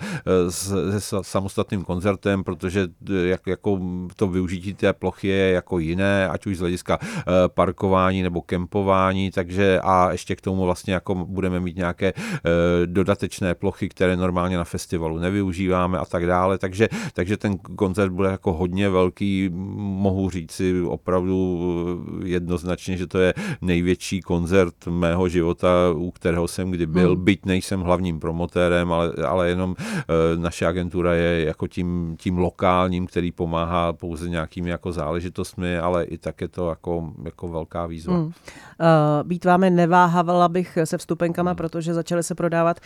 B: s, se samostatným koncertem, protože jak, jako to využití té plochy je jako jiné, ať už z hlediska parkování nebo kempování, takže a ještě k tomu vlastně jako budeme mít nějaké dodatečné plochy, které normálně na festivalu nevyužíváme a tak dále, takže, takže ten koncert bude jako hodně velký, mohu říci opravdu jednoznačně, že to je největší koncert mého života, u kterého jsem kdy byl, hmm. byť nejsem hlavním promotérem, ale, ale jenom e, naše agentura je jako tím, tím lokálním, který pomáhá pouze nějakými jako záležitostmi, ale i tak je to jako, jako velká výzva. Hmm. Uh,
A: být vámi neváhala bych se vstupenkama, hmm. protože začaly se prodávat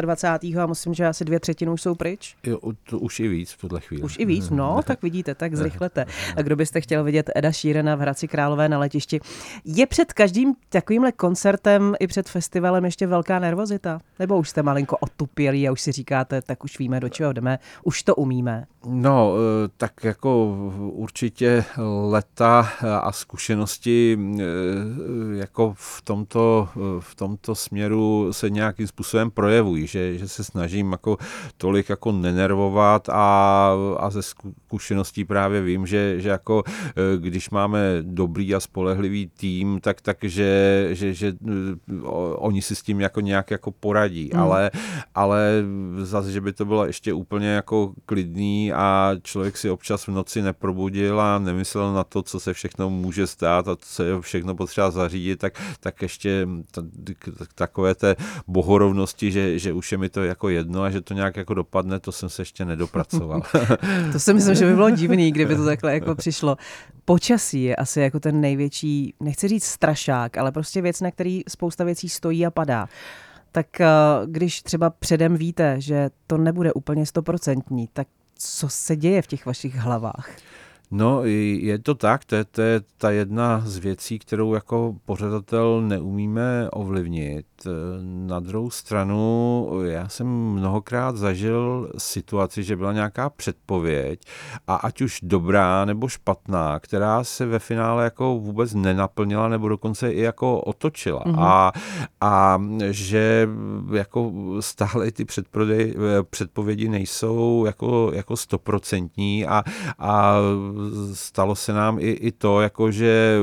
A: 26. a musím, že asi dvě třetiny už jsou pryč.
B: Jo, to už i víc v tuhle chvíli.
A: Už i víc, no, tak vidíte, tak zrychlete. A kdo byste chtěl vidět Eda Šírena v Hradci Králové na letišti. Je před každým takovýmhle koncertem i před festivalem ještě velká nervozita? Nebo už jste malinko otupělí a už si říkáte, tak už víme, do čeho jdeme, už to umíme?
B: No, eh, tak jako určitě leta a zkušenosti eh, jako v tomto, v tomto směru se nějakým způsobem projevují, že, že se snažím jako tolik jako nenervovat a, a ze zkušeností právě vím, že, že jako eh, když máme dobrý a spolehlivý tým, tak, tak že, že, že oni si s tím jako nějak jako poradí, mm. ale, ale zase, že by to bylo ještě úplně jako klidný a člověk si občas v noci neprobudil a nemyslel na to, co se všechno může stát a co je všechno potřeba zařídit, tak, tak ještě takové té bohorovnosti, že, že už je mi to jako jedno a že to nějak jako dopadne, to jsem se ještě nedopracoval.
A: to si myslím, že by bylo divný, kdyby to takhle jako přišlo. Počasí je asi jako ten největší, nechci říct strašák, ale prostě věc, na který spousta věcí stojí a padá tak eh, když třeba předem víte, že to nebude úplně stoprocentní, tak co se děje v těch vašich hlavách?
B: No, je to tak, to je, to je ta jedna z věcí, kterou jako pořadatel neumíme ovlivnit. Na druhou stranu, já jsem mnohokrát zažil situaci, že byla nějaká předpověď a ať už dobrá nebo špatná, která se ve finále jako vůbec nenaplnila nebo dokonce i jako otočila. Mm-hmm. A, a že jako stále ty předprodej, předpovědi nejsou jako, jako stoprocentní a, a stalo se nám i, i to, jako že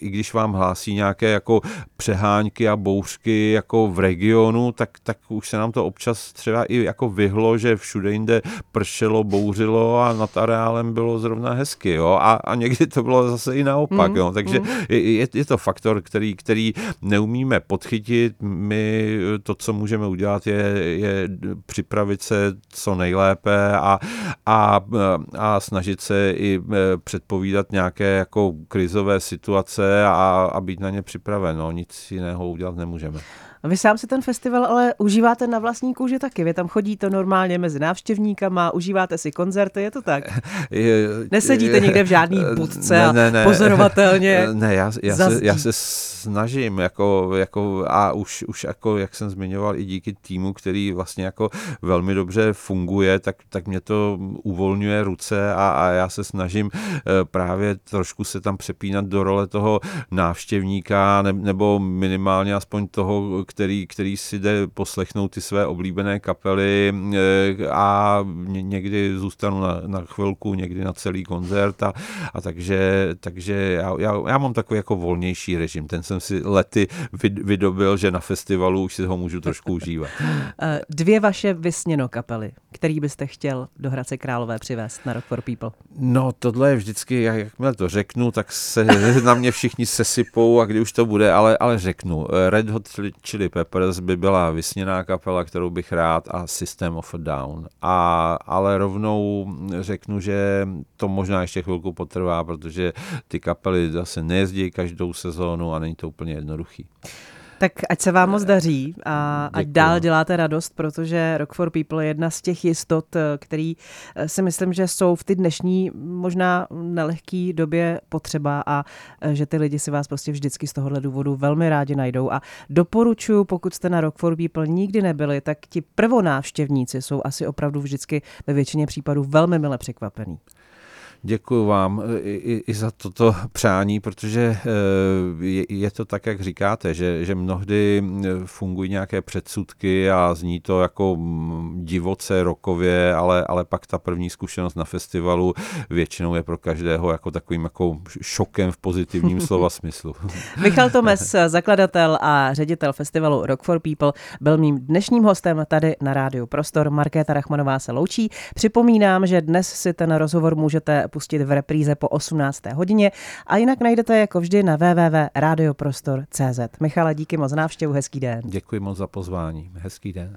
B: i když vám hlásí nějaké jako přehánky a bouřky jako v regionu, tak, tak už se nám to občas třeba i jako vyhlo, že všude jinde pršelo, bouřilo a nad areálem bylo zrovna hezky, jo, a, a někdy to bylo zase i naopak, mm, jo, takže mm. je, je to faktor, který, který neumíme podchytit, my to, co můžeme udělat, je, je připravit se co nejlépe a, a, a snažit se i e, předpovídat nějaké jako krizové situace a, a být na ně připraven. No, nic jiného udělat nemůžeme. 同学们。
A: Vy sám si ten festival ale užíváte na vlastní kůži taky. Vy tam chodíte normálně mezi návštěvníkama, užíváte si koncerty, je to tak? Je, Nesedíte je, někde v žádný budce ne, ne, ne, a pozorovatelně
B: Ne, já, já, se, já se snažím, jako, jako, a už, už jako, jak jsem zmiňoval, i díky týmu, který vlastně jako velmi dobře funguje, tak, tak mě to uvolňuje ruce a, a já se snažím eh, právě trošku se tam přepínat do role toho návštěvníka, ne, nebo minimálně aspoň toho, který, který si jde poslechnout ty své oblíbené kapely eh, a někdy zůstanu na, na chvilku, někdy na celý koncert a, a takže, takže já, já, já mám takový jako volnější režim. Ten jsem si lety vydobil, že na festivalu už si ho můžu trošku užívat.
A: Eh, dvě vaše vysněno kapely, který byste chtěl do Hradce Králové přivést na Rock for People?
B: No, tohle je vždycky, jak, jakmile to řeknu, tak se na mě všichni sesypou a kdy už to bude, ale, ale řeknu. Red Hot Chili Chili Peppers by byla vysněná kapela, kterou bych rád a System of a Down. A, ale rovnou řeknu, že to možná ještě chvilku potrvá, protože ty kapely zase nejezdí každou sezónu a není to úplně jednoduchý.
A: Tak ať se vám moc daří a ať dál děláte radost, protože Rock for People je jedna z těch jistot, který eh, si myslím, že jsou v ty dnešní možná nelehké době potřeba a eh, že ty lidi si vás prostě vždycky z tohohle důvodu velmi rádi najdou. A doporučuji, pokud jste na Rock for People nikdy nebyli, tak ti prvonávštěvníci jsou asi opravdu vždycky ve většině případů velmi mile překvapení.
B: Děkuji vám i, i, i za toto přání, protože je, je to tak, jak říkáte, že, že mnohdy fungují nějaké předsudky a zní to jako divoce, rokově, ale, ale pak ta první zkušenost na festivalu většinou je pro každého jako takovým jako šokem v pozitivním slova smyslu.
A: Michal Tomes, zakladatel a ředitel festivalu Rock for People, byl mým dnešním hostem tady na Rádiu Prostor. Markéta Rachmanová se loučí. Připomínám, že dnes si ten rozhovor můžete pustit v repríze po 18. hodině a jinak najdete jako vždy na www.radioprostor.cz. Michala, díky moc návštěvu, hezký den.
B: Děkuji moc za pozvání, hezký den.